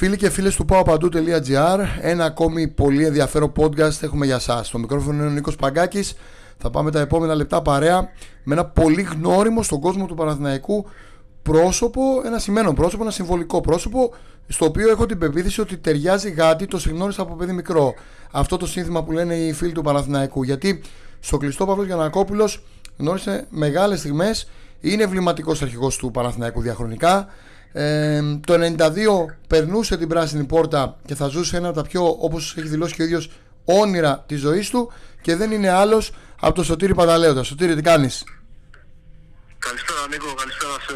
Φίλοι και φίλες του παοπαντού.gr Ένα ακόμη πολύ ενδιαφέρον podcast έχουμε για σας Στο μικρόφωνο είναι ο Νίκος Παγκάκης Θα πάμε τα επόμενα λεπτά παρέα Με ένα πολύ γνώριμο στον κόσμο του Παναθηναϊκού πρόσωπο Ένα σημαίνον πρόσωπο, ένα συμβολικό πρόσωπο Στο οποίο έχω την πεποίθηση ότι ταιριάζει γάτι Το συγνώρισα από παιδί μικρό Αυτό το σύνθημα που λένε οι φίλοι του Παναθηναϊκού Γιατί στο κλειστό Παύλος Γιανακόπουλος γνώρισε μεγάλες στιγμές είναι εμβληματικός αρχηγός του Παναθηναϊκού διαχρονικά. Ε, το 92 περνούσε την πράσινη πόρτα και θα ζούσε ένα από τα πιο, όπως έχει δηλώσει και ο ίδιος, όνειρα της ζωής του και δεν είναι άλλος από το Σωτήρη Πανταλέοντα. Σωτήρη, τι κάνεις; Καλησπέρα Νίκο, καλησπέρα σε...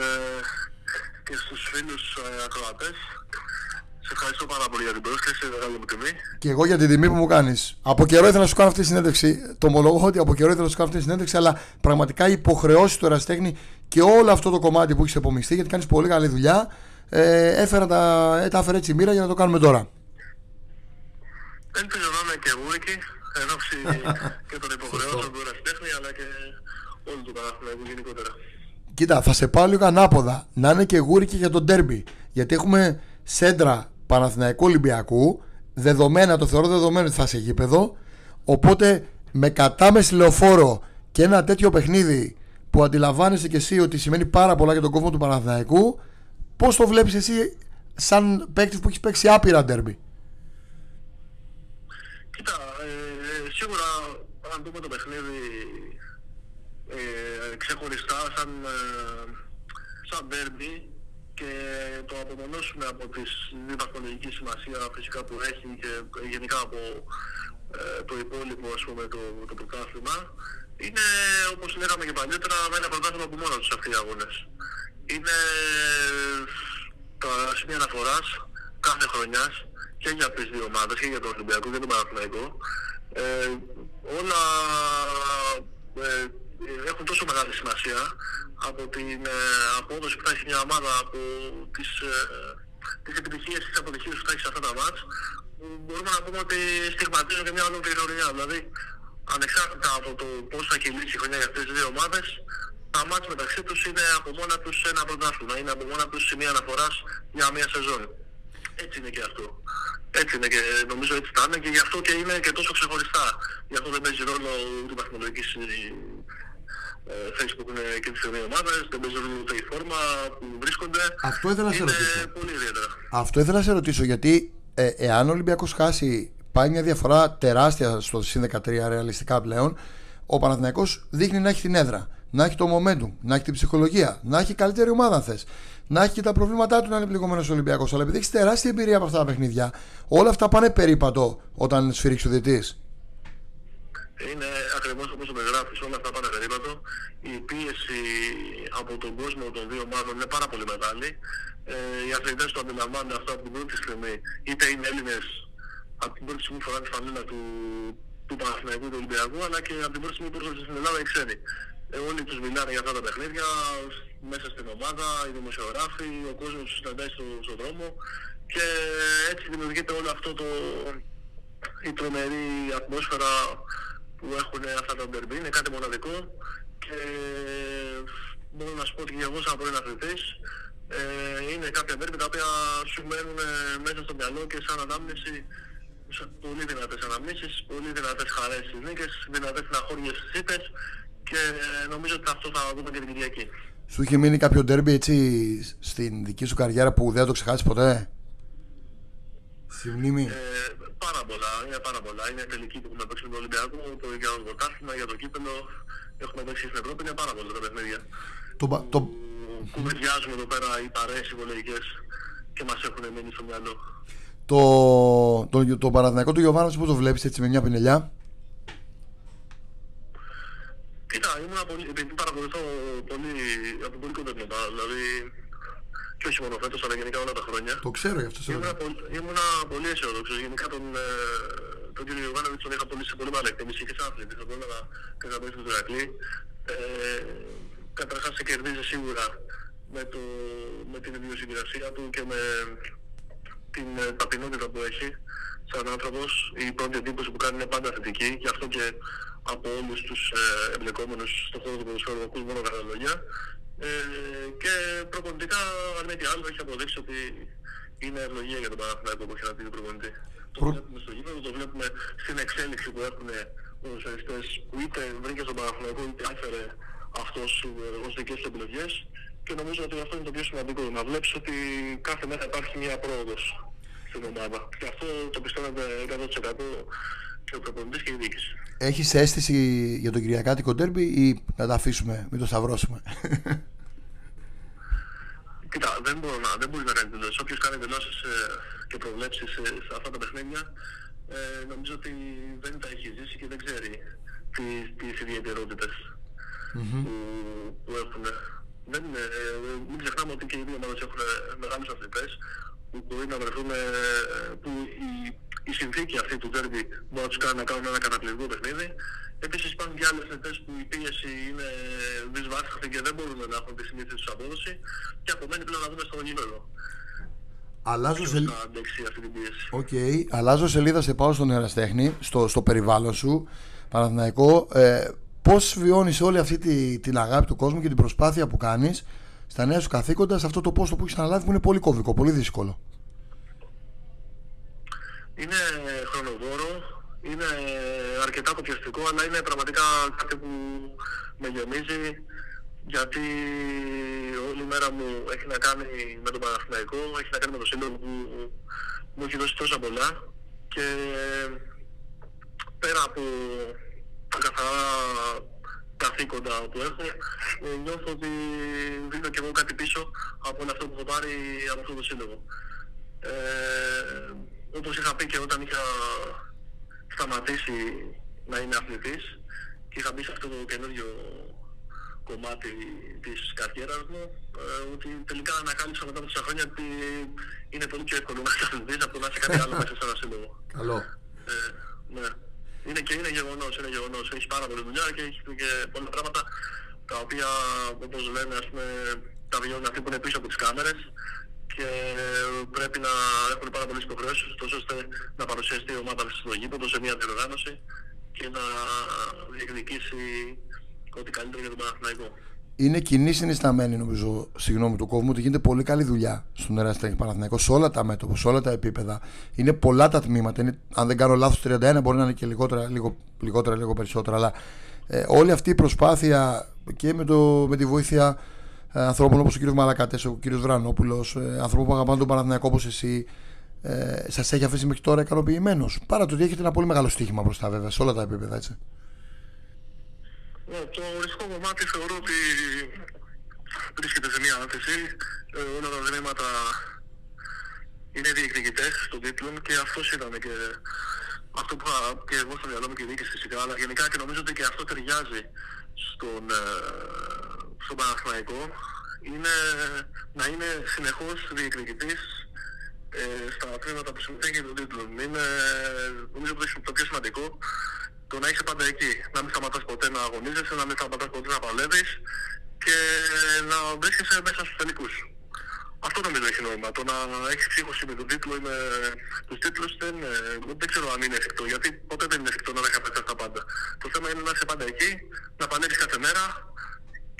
και στους φίλους ε, ακροατές. Σε ευχαριστώ πάρα πολύ για την πρόσκληση, μεγάλη μου τιμή. Και εγώ για την τιμή που μου κάνεις. Από καιρό ήθελα να σου κάνω αυτή τη συνέντευξη. Το ομολογώ ότι από καιρό ήθελα να σου κάνω αυτή τη συνέντευξη, αλλά πραγματικά οι υποχρεώσει του Εραστέχνη και όλο αυτό το κομμάτι που έχεις επομιστεί, γιατί κάνεις πολύ καλή δουλειά, ε, έφερα τα, ε, τα έφερε έτσι η μοίρα για να το κάνουμε τώρα. Ελπίζω να είμαι και εγώ εκεί, εν ώψη και των υποχρεώσεων του Εραστέχνη, αλλά και όλου του Παναθηναϊκού γενικότερα. Κοίτα, θα σε πάω λίγο ανάποδα. Να είναι και γούρικη για τον τέρμπι. Γιατί έχουμε σέντρα Παναθηναϊκού Ολυμπιακού. Δεδομένα, το θεωρώ δεδομένο ότι θα σε γήπεδο. Οπότε με κατάμεση λεωφόρο και ένα τέτοιο παιχνίδι που αντιλαμβάνεσαι και εσύ ότι σημαίνει πάρα πολλά για τον κόσμο του Παναθηναϊκού, πώς το βλέπεις εσύ σαν παίκτη που έχεις παίξει άπειρα ντέρμπι; Κοίτα, ε, σίγουρα αν δούμε το παιχνίδι ε, ξεχωριστά σαν, ε, σαν ντέρμπι και το απομονώσουμε από τη βαθμολογική σημασία φυσικά που έχει και γενικά από ε, το υπόλοιπο ας πούμε το, το πρωτάθλημα είναι όπως λέγαμε και παλιότερα με ένα πρωτάθλημα που μόνος τους αυτοί οι αγώνες. Είναι τα σημεία αναφοράς κάθε χρονιάς και για τις δύο ομάδες και για τον Ολυμπιακό και τον Παναθηναϊκό. Ε, όλα ε, έχουν τόσο μεγάλη σημασία από την ε, απόδοση που θα έχει μια ομάδα από τις, ε, τις επιτυχίες, τις αποτυχίες που θα έχει σε αυτά τα μάτς μπορούμε να πούμε ότι στιγματίζουν και μια ολόκληρη χρονιά. Δηλαδή, ανεξάρτητα από το πώς θα κυλήσει η χρονιά για αυτές τις δύο ομάδες, τα μάτια μεταξύ τους είναι από μόνα τους ένα πρωτάθλημα. Είναι από μόνα τους σημεία αναφοράς για μια σεζόν. Έτσι είναι και αυτό. Έτσι είναι και νομίζω έτσι θα είναι και γι' αυτό και είναι και τόσο ξεχωριστά. Γι' αυτό δεν παίζει ρόλο ούτε η βαθμολογική ε, θέση που έχουν και τις δύο ομάδες, δεν παίζει ρόλο ούτε η φόρμα που βρίσκονται. Αυτό ήθελα να σε ρωτήσω. Πολύ ιδιαίτερα. Αυτό ήθελα να σε ρωτήσω γιατί ε, εάν ο Ολυμπιακός χάσει πάει μια διαφορά τεράστια στο συν 13 ρεαλιστικά πλέον ο Παναθηναϊκός δείχνει να έχει την έδρα να έχει το momentum, να έχει την ψυχολογία να έχει καλύτερη ομάδα αν θες να έχει και τα προβλήματά του να είναι πληγωμένος ο Ολυμπιακός αλλά επειδή έχεις τεράστια εμπειρία από αυτά τα παιχνίδια όλα αυτά πάνε περίπατο όταν σφυρίξει ο διετής είναι ακριβώς όπως το περιγράφεις, όλα αυτά πάνε περίπατο. Η πίεση από τον κόσμο των δύο ομάδων είναι πάρα πολύ μεγάλη. Ε, οι αθλητές το αντιλαμβάνονται αυτό από την πρώτη στιγμή, είτε είναι Έλληνες από την πρώτη στιγμή που φοράνε τη φανέλα του, του Παναθηναϊκού του Ολυμπιακού, αλλά και από την πρώτη στιγμή που έρχονται στην Ελλάδα οι ξένοι. Ε, όλοι τους μιλάνε για αυτά τα παιχνίδια, μέσα στην ομάδα, οι δημοσιογράφοι, ο κόσμος τους συναντάει στο, στον δρόμο και έτσι δημιουργείται όλο αυτό το, η τρομερή ατμόσφαιρα που έχουν αυτά τα ντερμπή, είναι κάτι μοναδικό και μπορώ να σου πω ότι εγώ σαν πρώην αθλητής ε, είναι κάποια ντερμπή τα οποία σου μένουν ε, μέσα στο μυαλό και σαν ανάμνηση πολύ δυνατές αναμνήσεις, πολύ δυνατές χαρές στις νίκες, δυνατές συναχώριες στις ήττες και ε, νομίζω ότι αυτό θα δούμε και την Κυριακή. Σου είχε μείνει κάποιο ντερμπι έτσι στην δική σου καριέρα που δεν θα το ξεχάσεις ποτέ; Στη μνήμη. Ε, πάρα πολλά, είναι πάρα πολλά. Είναι τελική που έχουμε παίξει με τον Ολυμπιακό, το για το πρωτάθλημα, για το κύπελο. Έχουμε παίξει στην Ευρώπη, είναι πάρα πολλά τα παιχνίδια. Το, το... Κουβεντιάζουμε εδώ πέρα οι παρέες υπολογικές και μας έχουν μείνει στο μυαλό. Το, το, το, το Παναθηναϊκό του Γιωβάνος πώς το βλέπεις έτσι με μια πινελιά; Κοίτα, ήμουν πολύ, επειδή παρακολουθώ πολύ, από πολύ κοντά δηλαδή και όχι μόνο φέτος αλλά γενικά όλα τα χρόνια. Το ξέρω γι' αυτό σε ήμουν, ήμουν πολύ αισιόδοξος. Γενικά τον, ε, τον κύριο Ιωβάνοβιτ τον είχα πολύ σε πολύ μεγάλη εκτίμηση και σαν αθλητής. Θα μπορούσα να καταπέσει του Ηρακλή. Ε, καταρχάς σε κερδίζει σίγουρα με, το, με την ιδιοσυγκρασία του και με την ε, ταπεινότητα που έχει σαν άνθρωπος. Η πρώτη εντύπωση που κάνει είναι πάντα θετική. Γι' αυτό και από όλους τους ε, εμπλεκόμενους στον χώρο του ποδοσφαίρου ακούς μόνο καλά λόγια. Ε, και προπονητικά, αν μη τι άλλο, έχει αποδείξει ότι είναι ευλογία για τον Παναθηναϊκό που έχει αναπτύξει προπονητής. Το Προ- βλέπουμε στο γήπεδο, το βλέπουμε στην εξέλιξη που έχουν ποδοσφαιριστές που είτε βρήκε στον Παναθηναϊκό είτε έφερε αυτός ε, ως δικές του επιλογές και νομίζω ότι αυτό είναι το πιο σημαντικό, να βλέπεις ότι κάθε μέρα υπάρχει μια πρόοδος στην ομάδα. Και αυτό το πιστεύετε 100% και ο προπονητής και η διοίκηση. Έχεις αίσθηση για τον Κυριακάτικο ντέρμπι ή να τα αφήσουμε, μην το σταυρώσουμε; Κοίτα, δεν, μπορώ να, δεν μπορείς να κάνεις δηλώσεις. Όποιος κάνει δηλώσεις και προβλέψεις σε, σε αυτά τα παιχνίδια, ε, νομίζω ότι δεν τα έχει ζήσει και δεν ξέρει τι ιδιαιτερότητες που, που έχουν. Δεν, είναι, ε, μην ξεχνάμε ότι και οι δύο ομάδες έχουν μεγάλους αθλητές που μπορεί να βρεθούν, ε, που η, η συνθήκη αυτή του ντέρμπι μπορεί να τους κάνει να κάνουν ένα καταπληκτικό παιχνίδι. Επίσης υπάρχουν και άλλοι αθλητές που η πίεση είναι δυσβάσταχτη και δεν μπορούν να έχουν τη συνήθη τους απόδοση και απομένει πλέον να δούμε στο γήπεδο. Αλλάζω, Ποιος σελ... θα αντέξει αυτή την πίεση; Οκ. Αλλάζω σελίδα σε πάω στον ερασιτέχνη, στο, στο περιβάλλον σου, Παναθηναϊκό. Ε, Πώς βιώνεις όλη αυτή τη, την αγάπη του κόσμου και την προσπάθεια που κάνεις στα νέα σου καθήκοντα σε αυτό το πόστο που έχεις αναλάβει που είναι πολύ κομβικό, πολύ δύσκολο; Είναι χρονοβόρο, είναι αρκετά κοπιαστικό, αλλά είναι πραγματικά κάτι που με γεμίζει γιατί όλη η μέρα μου έχει να κάνει με τον Παναθηναϊκό, έχει να κάνει με το σύλλογο που μου έχει δώσει τόσα πολλά και πέρα από τα καθαρά καθήκοντα που έχω, ε, νιώθω ότι δίνω και εγώ κάτι πίσω από αυτό που έχω πάρει από αυτό το σύλλογο. Ε, όπως είχα πει και όταν είχα σταματήσει να είμαι αθλητής και είχα μπει σε αυτό το καινούριο κομμάτι της καριέρας μου ε, ότι τελικά ανακάλυψα μετά από τόσα χρόνια ότι είναι πολύ πιο εύκολο να είσαι αθλητής από το να είσαι κάτι άλλο μέσα σε ένα σύλλογο. Καλό. Ε, ναι. Είναι και είναι γεγονός, είναι γεγονός. Έχεις πάρα πολλή δουλειά και έχεις και πολλά πράγματα τα οποία όπως λένε ας πούμε τα βιώνουν αυτοί που είναι πίσω από τις κάμερες και πρέπει να έχουν πάρα πολλές υποχρεώσεις τόσο ώστε να παρουσιαστεί η ομάδα στο γήπεδο σε μια διοργάνωση και να διεκδικήσει ό,τι καλύτερο για τον Παναθηναϊκό. Είναι κοινή συνισταμένη νομίζω, συγγνώμη του κόσμου, ότι γίνεται πολύ καλή δουλειά στον Εραστέχνη Παναθηναϊκό σε όλα τα μέτωπα, σε όλα τα επίπεδα. Είναι πολλά τα τμήματα. Είναι, αν δεν κάνω λάθος, 31 μπορεί να είναι και λιγότερα, λίγο, λιγότερα, λίγο περισσότερα. Αλλά ε, όλη αυτή η προσπάθεια και με, το, με τη βοήθεια ε, ανθρώπων όπως ο κ. Μαλακάτες, ο κ. Βρανόπουλος, ε, ανθρώπων που αγαπάνε τον Παναθηναϊκό όπως εσύ, ε, σας έχει αφήσει μέχρι τώρα ικανοποιημένος. Παρά το ότι έχετε ένα πολύ μεγάλο στοίχημα μπροστά, βέβαια, σε όλα τα επίπεδα, έτσι. Ναι, το οριστικό κομμάτι θεωρώ ότι βρίσκεται σε μια άνθηση. Ε, όλα τα δρήματα είναι διεκδικητές των τίτλων και αυτός ήταν και αυτό που είχα και εγώ στο μυαλό μου και η διοίκηση φυσικά, αλλά γενικά και νομίζω ότι και αυτό ταιριάζει στον, ε, στον Παναθηναϊκό είναι να είναι συνεχώς διεκδικητής ε, στα τμήματα που συμμετέχει των τίτλων. Είναι νομίζω ότι το πιο σημαντικό το να είσαι πάντα εκεί. Να μην σταματάς ποτέ να αγωνίζεσαι, να μην σταματάς ποτέ να παλεύεις και να βρίσκεσαι μέσα στους τελικούς. Αυτό νομίζω έχει νόημα. Το να έχεις ψύχωση με τον τίτλο ή με τους τίτλους δεν, ε, δεν ξέρω αν είναι εφικτό. Γιατί ποτέ δεν είναι εφικτό να δεν καταφέρει τα πάντα. Το θέμα είναι να είσαι πάντα εκεί, να παλεύεις κάθε μέρα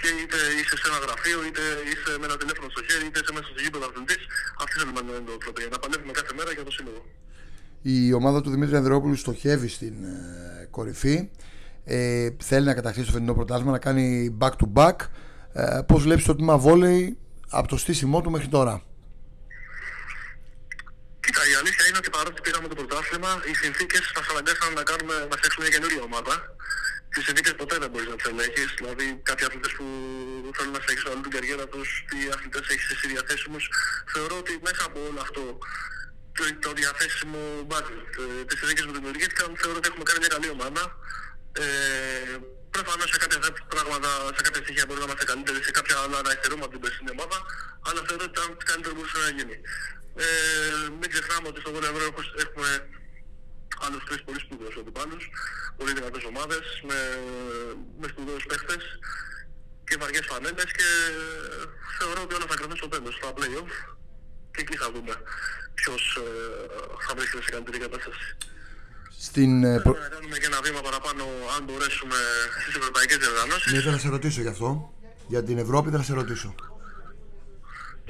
και είτε είσαι σε ένα γραφείο, είτε είσαι με ένα τηλέφωνο στο χέρι, είτε είσαι μέσα στο γήπεδο αθλητής. Αυτή θέλουμε να είναι το τρόπο. Να παλεύουμε κάθε μέρα για το σύλλογο. Η ομάδα του Δημήτρη Ανδρεόπουλου στοχεύει στην ε, κορυφή. Ε, θέλει να κατακτήσει το φετινό πρωτάθλημα, να κάνει back to back. Ε, Πώς βλέπεις το τμήμα βόλεϊ από το στήσιμό του μέχρι τώρα; Κοίτα, η αλήθεια είναι ότι παρότι πήραμε το πρωτάθλημα, οι συνθήκες μα αναγκάσαν να, κάνουμε, να φτιάξουμε μια καινούργια ομάδα. Τις συνθήκε ποτέ δεν μπορείς να τις ελέγχεις. Δηλαδή, κάποιοι αθλητές που θέλουν να συνεχίσουν όλη την καριέρα τους, τι αθλητές έχεις εσύ διαθέσιμους. Θεωρώ ότι μέσα από όλο αυτό το, το διαθέσιμο budget, ε, τις συνθήκε που δημιουργήθηκαν, θεωρώ ότι έχουμε κάνει μια καλή ομάδα. Ε, Προφανώς σε κάποια πράγματα, σε κάποια στοιχεία μπορεί να είμαστε καλύτεροι, σε κάποια άλλα να υστερούμε από την περσινή ομάδα, αλλά θεωρώ ότι ήταν καλύτερο μπορούσε να γίνει. Ε, μην ξεχνάμε ότι στο Βόλιο Ευρώ έχουμε άλλου τρεις πολύ σπουδαίους αντιπάλους, πολύ δυνατές ομάδες, με, με σπουδαίους παίχτε και βαριές φανέλες και θεωρώ ότι όλα θα κρατήσουν στο τέλος, στα playoff. Και εκεί θα δούμε ποιος ε, θα βρίσκεται σε καλύτερη κατάσταση. Στην, ε, προ... Να κάνουμε και ένα βήμα παραπάνω αν μπορέσουμε στις ευρωπαϊκές διοργανώσεις. Ναι, θα σε ρωτήσω γι' αυτό. Για την Ευρώπη θα σε ρωτήσω.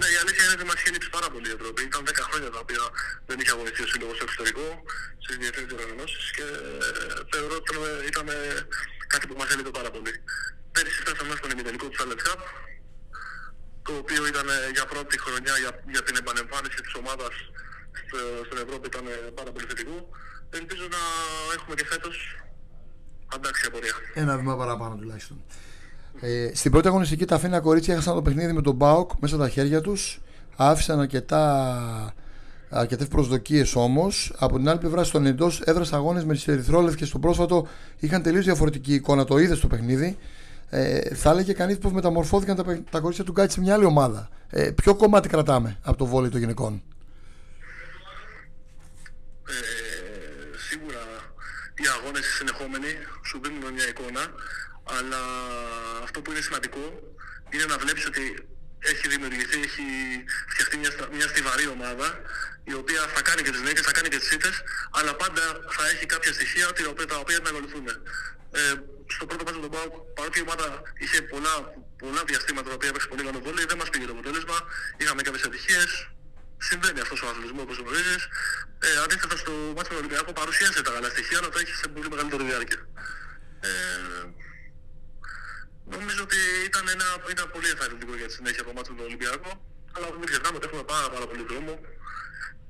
Ναι, η αλήθεια είναι ότι μας είχε λείψει πάρα πολύ η Ευρώπη. Ήταν 10 χρόνια τα οποία δεν είχε αγωνιστεί ο Σύλλογος στο εξωτερικό, στις διεθνείς διοργανώσεις και ε, θεωρώ ότι ήταν κάτι που μας έλειπε πάρα πολύ. Πέρυσι φτάσαμε στον ημιτελικό του Salad Cup, το οποίο ήταν ε, για πρώτη χρονιά για, για την επανεμφάνιση της ομάδας στην Ευρώπη ήταν πάρα πολύ θετικό. Ελπίζω να έχουμε και φέτος αντάξια πορεία. Ένα βήμα παραπάνω τουλάχιστον. Ε, στην πρώτη αγωνιστική τα αφήνα κορίτσια έχασαν το παιχνίδι με τον Μπάουκ μέσα στα χέρια τους. Άφησαν αρκετά αρκετές προσδοκίες όμως. Από την άλλη πλευρά, στον εντός έδρας αγώνες με τις Ερυθρόλευκες στο πρόσφατο είχαν τελείως διαφορετική εικόνα. Το είδες στο παιχνίδι. Ε, θα έλεγε κανείς πως μεταμορφώθηκαν τα, τα κορίτσια του Γκάτσι σε μια άλλη ομάδα. Ε, ποιο κομμάτι κρατάμε από το βόλιο των γυναικών; Ε, σίγουρα οι αγώνες συνεχόμενοι σου δίνουν μια εικόνα αλλά αυτό που είναι σημαντικό είναι να βλέπεις ότι έχει δημιουργηθεί, έχει φτιαχτεί μια, μια στιβαρή ομάδα η οποία θα κάνει και τις νίκες, θα κάνει και τις ήττες αλλά πάντα θα έχει κάποια στοιχεία τα οποία την ακολουθούν. Ε, στο πρώτο μάτι του Πάου, παρότι η ομάδα είχε πολλά, πολλά διαστήματα τα οποία έπαιξε πολύ καλό βόλιο, δεν μας πήγε το αποτέλεσμα, είχαμε κάποιες ατυχίες, συμβαίνει αυτός ο αθλητισμός όπως γνωρίζεις. Ε, αντίθετα στο μάτι του Ολυμπιακού παρουσίασε τα καλά στοιχεία, αλλά το έχεις σε πολύ μεγαλύτερη διάρκεια. Ε, Νομίζω ότι ήταν, ένα, ήταν πολύ ενθαρρυντικό για τη συνέχεια από μάτι του Ολυμπιακού. Αλλά μην ξεχνάμε ότι έχουμε πάρα, πάρα πολύ δρόμο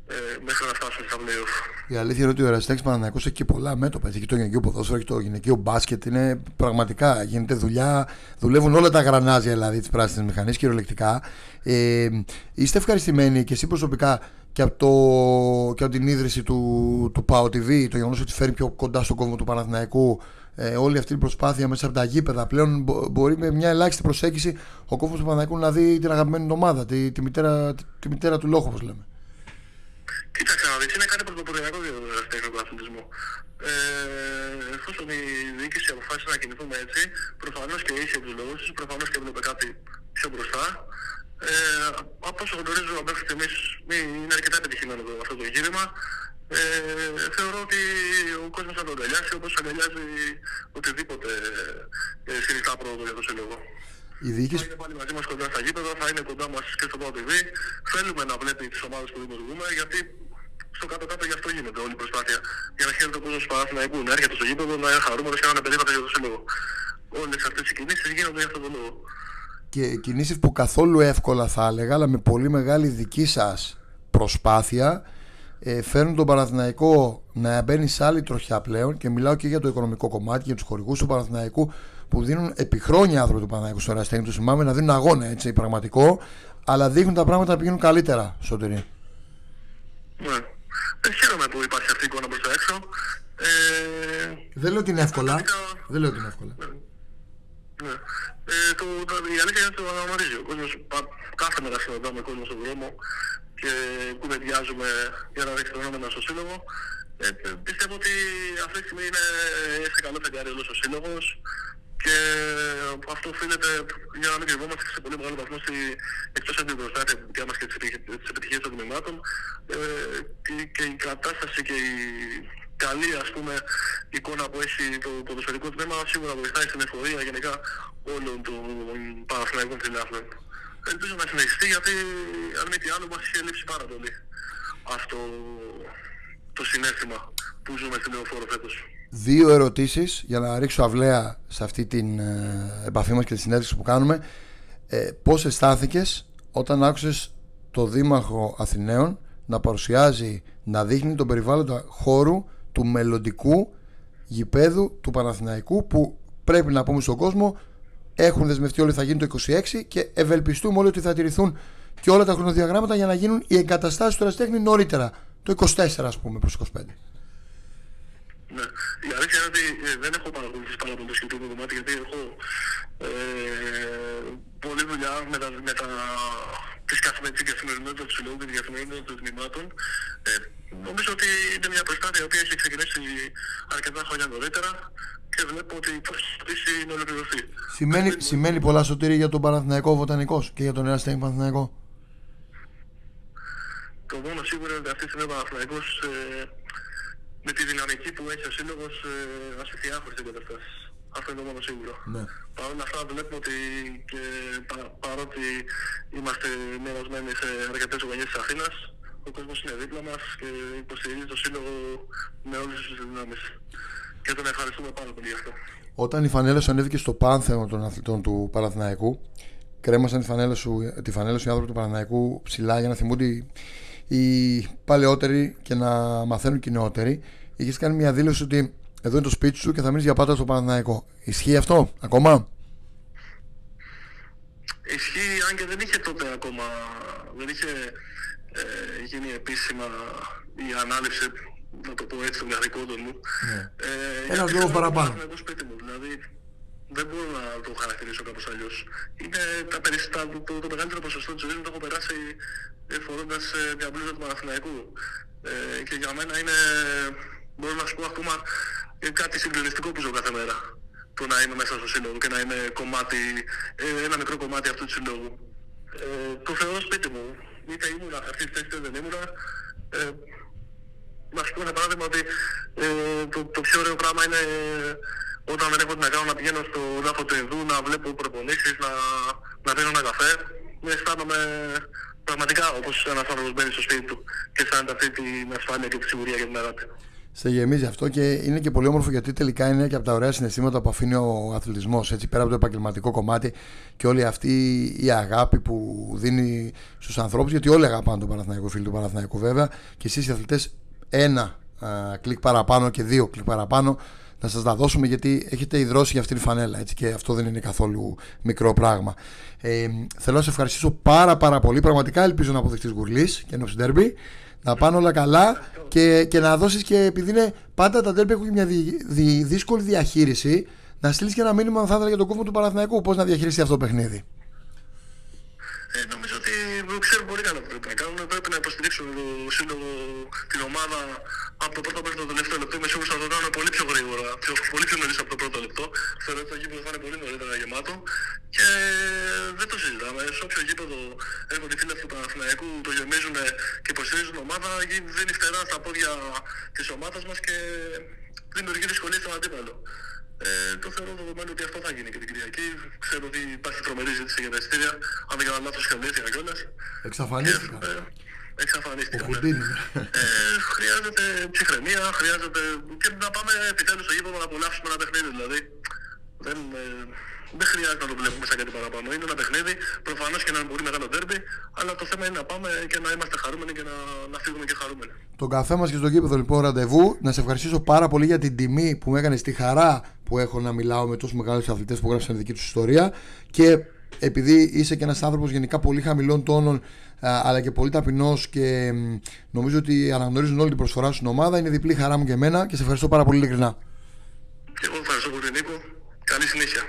ε, μέχρι να φτάσουμε στα playoff. Η αλήθεια είναι ότι ο Εραστέξ Παναναναϊκό έχει και πολλά μέτωπα. Έχει το γυναικείο ποδόσφαιρο, έχει το γυναικείο μπάσκετ. Είναι πραγματικά γίνεται δουλειά. Δουλεύουν όλα τα γρανάζια δηλαδή της πράσινης μηχανής κυριολεκτικά. Ε, είστε ευχαριστημένοι και εσύ προσωπικά και από, το, και από την ίδρυση του, του ΠΑΟ TV, το γεγονός ότι φέρει πιο κοντά στον κόσμο του Παναθηναϊκού ε, όλη αυτή η προσπάθεια μέσα από τα γήπεδα. Πλέον μπορεί με μια ελάχιστη προσέγγιση ο κόσμο του Παναθηναϊκού να δει την αγαπημένη ομάδα, τη, τη, μητέρα, τη, τη μητέρα του λόγου, όπως λέμε. Κοίταξε να δεις, είναι κάτι πρωτοποριακό για τον τεχνικό αθλητισμό. Ε, εφόσον η διοίκηση αποφάσισε να κινηθούμε έτσι, προφανώς και είχε τους λόγους τη, προφανώς και έβλεπε κάτι πιο μπροστά. Ε, από όσο γνωρίζω μέχρι στιγμής είναι αρκετά επιτυχημένο αυτό το εγχείρημα. Ε, θεωρώ ότι ο κόσμος θα το αγκαλιάσει όπως αγκαλιάζει οτιδήποτε ε, συνιστά πρόοδο για το σύλλογο. Η διοίκηση... Θα είναι πάλι μαζί μας κοντά στα γήπεδα, θα είναι κοντά μας και στο ΠΑΟ Θέλουμε να βλέπει τις ομάδες που δημιουργούμε, γιατί στο κάτω-κάτω γι' αυτό γίνεται όλη η προσπάθεια. Για να χαίρεται ο κόσμος του Παναθηναϊκού, να έρχεται στο γήπεδο, να είναι χαρούμενος και να είναι περίπατο για το σύλλογο. Όλες αυτές οι κινήσεις γίνονται για αυτόν τον λόγο. Και κινήσεις που καθόλου εύκολα θα έλεγα, αλλά με πολύ μεγάλη δική σας προσπάθεια ε, φέρνουν τον Παναθηναϊκό να μπαίνει σε άλλη τροχιά πλέον και μιλάω και για το οικονομικό κομμάτι, για τους χορηγούς του Παναθηναϊκού που δίνουν επί χρόνια άνθρωποι του Παναθηναϊκού στο Ραστέχνη. Τους θυμάμαι να δίνουν αγώνα έτσι πραγματικό, αλλά δείχνουν τα πράγματα να πηγαίνουν καλύτερα στο τυρί. Ναι. Δεν χαίρομαι που υπάρχει αυτή η εικόνα προς τα έξω. Ε, δεν λέω ότι είναι εύκολα. Δεν λέω ότι είναι εύκολα. Ναι. ναι. Ε, το, η αλήθεια είναι ότι το αναγνωρίζει. Ο κόσμος κάθε μέρα συναντάμε κόσμος στον δρόμο και κουβεντιάζουμε για να δείξει φαινόμενα στο σύλλογο. Ε, πιστεύω ότι αυτή τη στιγμή είναι σε καλό φεγγάρι όλος ο σύλλογος και αυτό οφείλεται για να μην κρυβόμαστε σε πολύ μεγάλο βαθμό στη, εκτός από την προστάθεια της δικιάς μας και τις επιτυχίες των τμήματων. Ε, και, και, η κατάσταση και η καλή ας πούμε εικόνα που έχει το ποδοσφαιρικό τμήμα σίγουρα βοηθάει στην εφορία γενικά όλων των Παναθηναϊκών φιλάθλων ελπίζω να συνεχιστεί γιατί αν μη τι άλλο μας είχε λείψει πάρα πολύ αυτό το συνέστημα που ζούμε στην Λεωφόρο φέτος. Δύο ερωτήσεις για να ρίξω αυλαία σε αυτή την ε, επαφή μας και τη συνέντευξη που κάνουμε. Ε, πώς αισθάνθηκες όταν άκουσες το Δήμαρχο Αθηναίων να παρουσιάζει, να δείχνει τον περιβάλλοντα χώρου του μελλοντικού γηπέδου του Παναθηναϊκού που πρέπει να πούμε στον κόσμο έχουν δεσμευτεί όλοι θα γίνει το 26 και ευελπιστούμε όλοι ότι θα τηρηθούν και όλα τα χρονοδιαγράμματα για να γίνουν οι εγκαταστάσεις του Ραστέχνη νωρίτερα. Το 24 ας πούμε προς 25. Ναι. Η αλήθεια είναι ότι ε, δεν έχω παρακολουθήσει πάρα πολύ το σχετικό κομμάτι γιατί έχω ε, πολλή δουλειά με, τα, με τα, τις καθημερινές καθημερινότητες του συλλόγου και τις καθημερινότητες των τμήματων. Ε, νομίζω ότι είναι μια προσπάθεια η οποία έχει ξεκινήσει αρκετά χρόνια νωρίτερα και βλέπω ότι η προσπάθεια είναι ολοκληρωθεί. Σημαίνει, σημαίνει πολλά σωτήρια για τον Παναθηναϊκό Βοτανικός και για τον Εραστέχνη Παναθηναϊκό; Το μόνο σίγουρο είναι ότι αυτή τη στιγμή ο Παναθηναϊκός ε, με τη δυναμική που έχει ο Σύλλογος ε, ασφιχθεί άφορες εγκαταστάσεις. Αυτό είναι το μόνο σίγουρο. Ναι. Παρ' όλα αυτά βλέπουμε ότι και πα, παρότι είμαστε μοιρασμένοι σε αρκετές γωνιές της Αθήνας, ο κόσμος είναι δίπλα μας και υποστηρίζει το σύλλογο με όλες τις δυνάμεις. Και τον ευχαριστούμε πάρα πολύ γι' αυτό. Όταν η φανέλα σου ανέβηκε στο πάνθεο των αθλητών του Παναθηναϊκού, κρέμασαν τη φανέλα σου, τη φανέλα σου οι άνθρωποι του Παναθηναϊκού ψηλά για να θυμούνται οι παλαιότεροι και να μαθαίνουν και οι νεότεροι. Είχες κάνει μια δήλωση ότι εδώ είναι το σπίτι σου και θα μείνεις για πάντα στο Παναθηναϊκό. Ισχύει αυτό ακόμα; Ισχύει, αν και δεν είχε τότε ακόμα, δεν είχε ε, γίνει επίσημα η ανάληψη, να το πω έτσι, των καθηκόντων μου. Ναι. Ε, Ένας γιατί λόγος θέλω να παραπάνω. το στο σπίτι μου, δηλαδή δεν μπορώ να το χαρακτηρίσω κάπως αλλιώς. Είναι τα περιστά, το, το, το μεγαλύτερο ποσοστό της ζωής μου το έχω περάσει ε, φορώντας ε, μια μπλούζα του Παναθηναϊκού. Ε, και για μένα είναι, μπορώ να σου πω ακόμα, ε, κάτι συγκλονιστικό που ζω κάθε μέρα. Το να είμαι μέσα στο σύλλογο και να είμαι κομμάτι, ε, ένα μικρό κομμάτι αυτού του σύλλογου. Ε, το θεωρώ σπίτι μου. Είτε ήμουνα σε αυτή τη θέση είτε δεν ήμουνα. Ε, να σου πω ένα παράδειγμα ότι ε, το, το πιο ωραίο πράγμα είναι ε, όταν δεν έχω τι να κάνω να πηγαίνω στο δάφο του Ινδού, να βλέπω προπονήσεις, να, να πίνω ένα καφέ. Με αισθάνομαι πραγματικά όπως ένας άνθρωπος μπαίνει στο σπίτι του και αισθάνεται αυτή την ασφάλεια και τη σιγουριά για την αγάπη. Σε γεμίζει αυτό και είναι και πολύ όμορφο γιατί τελικά είναι και από τα ωραία συναισθήματα που αφήνει ο αθλητισμός. Έτσι πέρα από το επαγγελματικό κομμάτι και όλη αυτή η αγάπη που δίνει στους ανθρώπους. Γιατί όλοι αγαπάνε τον Παναθηναϊκό, φίλοι του Παναθηναϊκού βέβαια. Και εσείς οι αθλητές ένα α, κλικ παραπάνω και δύο κλικ παραπάνω να σας τα δώσουμε γιατί έχετε ιδρώσει για αυτή τη φανέλα. Έτσι, και αυτό δεν είναι καθόλου μικρό πράγμα. Ε, θέλω να σε ευχαριστήσω πάρα πάρα πολύ. Πραγματικά ελπίζω να αποδεχτείς γουρλής και ενώψη ντέρμπι να πάνε όλα καλά και, και να δώσεις και επειδή είναι πάντα τα ντέρμπι έχουν μια δι, δι- δύσκολη διαχείριση, να στείλεις και ένα μήνυμα αν θα ήθελα για τον κόσμο του Παναθηναϊκού. Πώς να διαχειριστεί αυτό το παιχνίδι. Ε, νομίζω ότι ξέρουν πολύ καλά τι πρέπει να κάνουν. Πρέπει να υποστηρίξουν το σύλλογο, την ομάδα από το πρώτο μέχρι το τελευταίο λεπτό. Είμαι σίγουρος ότι θα το κάνουν πολύ πιο γρήγορα, πιο, πολύ πιο νωρίς από το πρώτο λεπτό. Θεωρώ ότι το γήπεδο θα είναι πολύ νωρίτερα γεμάτο και δεν το συζητάμε. Σε όποιο γήπεδο έχουν οι φίλοι του Παναθηναϊκού, το γεμίζουν και υποστηρίζουν την ομάδα, γι- δίνει φτερά στα πόδια της ομάδας μας και δημιουργεί δυσκολίες στον αντίπαλο. Ε, το θεωρώ δεδομένο ότι αυτό θα γίνει και την Κυριακή. Ξέρω ότι υπάρχει τρομερή ζήτηση για τα εισιτήρια. Αν δεν κάνω λάθος, είχαν κιόλας. Εξαφανίστηκα. Ε, εξαφανίστηκαν. Ο ναι. Χουντίνι. Ε, χρειάζεται ψυχραιμία, χρειάζεται και να πάμε επιτέλους στο γήπεδο να απολαύσουμε ένα παιχνίδι. Δηλαδή, δεν, ε, δεν χρειάζεται να το βλέπουμε σαν κάτι παραπάνω. Είναι ένα παιχνίδι, προφανώς και ένα πολύ μεγάλο τέρμπι, αλλά το θέμα είναι να πάμε και να είμαστε χαρούμενοι και να, να φύγουμε και χαρούμενοι. Τον καφέ μας και στο γήπεδο λοιπόν ραντεβού. Να σε ευχαριστήσω πάρα πολύ για την τιμή που μου έκανες τη χαρά που έχω να μιλάω με τόσους μεγάλους αθλητές που γράψαν τη δική τους ιστορία. Και επειδή είσαι και ένας άνθρωπος γενικά πολύ χαμηλών τόνων, α, αλλά και πολύ ταπεινός και μ, νομίζω ότι αναγνωρίζουν όλη την προσφορά σου στην ομάδα, είναι διπλή χαρά μου και εμένα και σε ευχαριστώ πάρα πολύ ειλικρινά. Και εγώ ευχαριστώ πολύ, Νίκο. Καλή συνέχεια.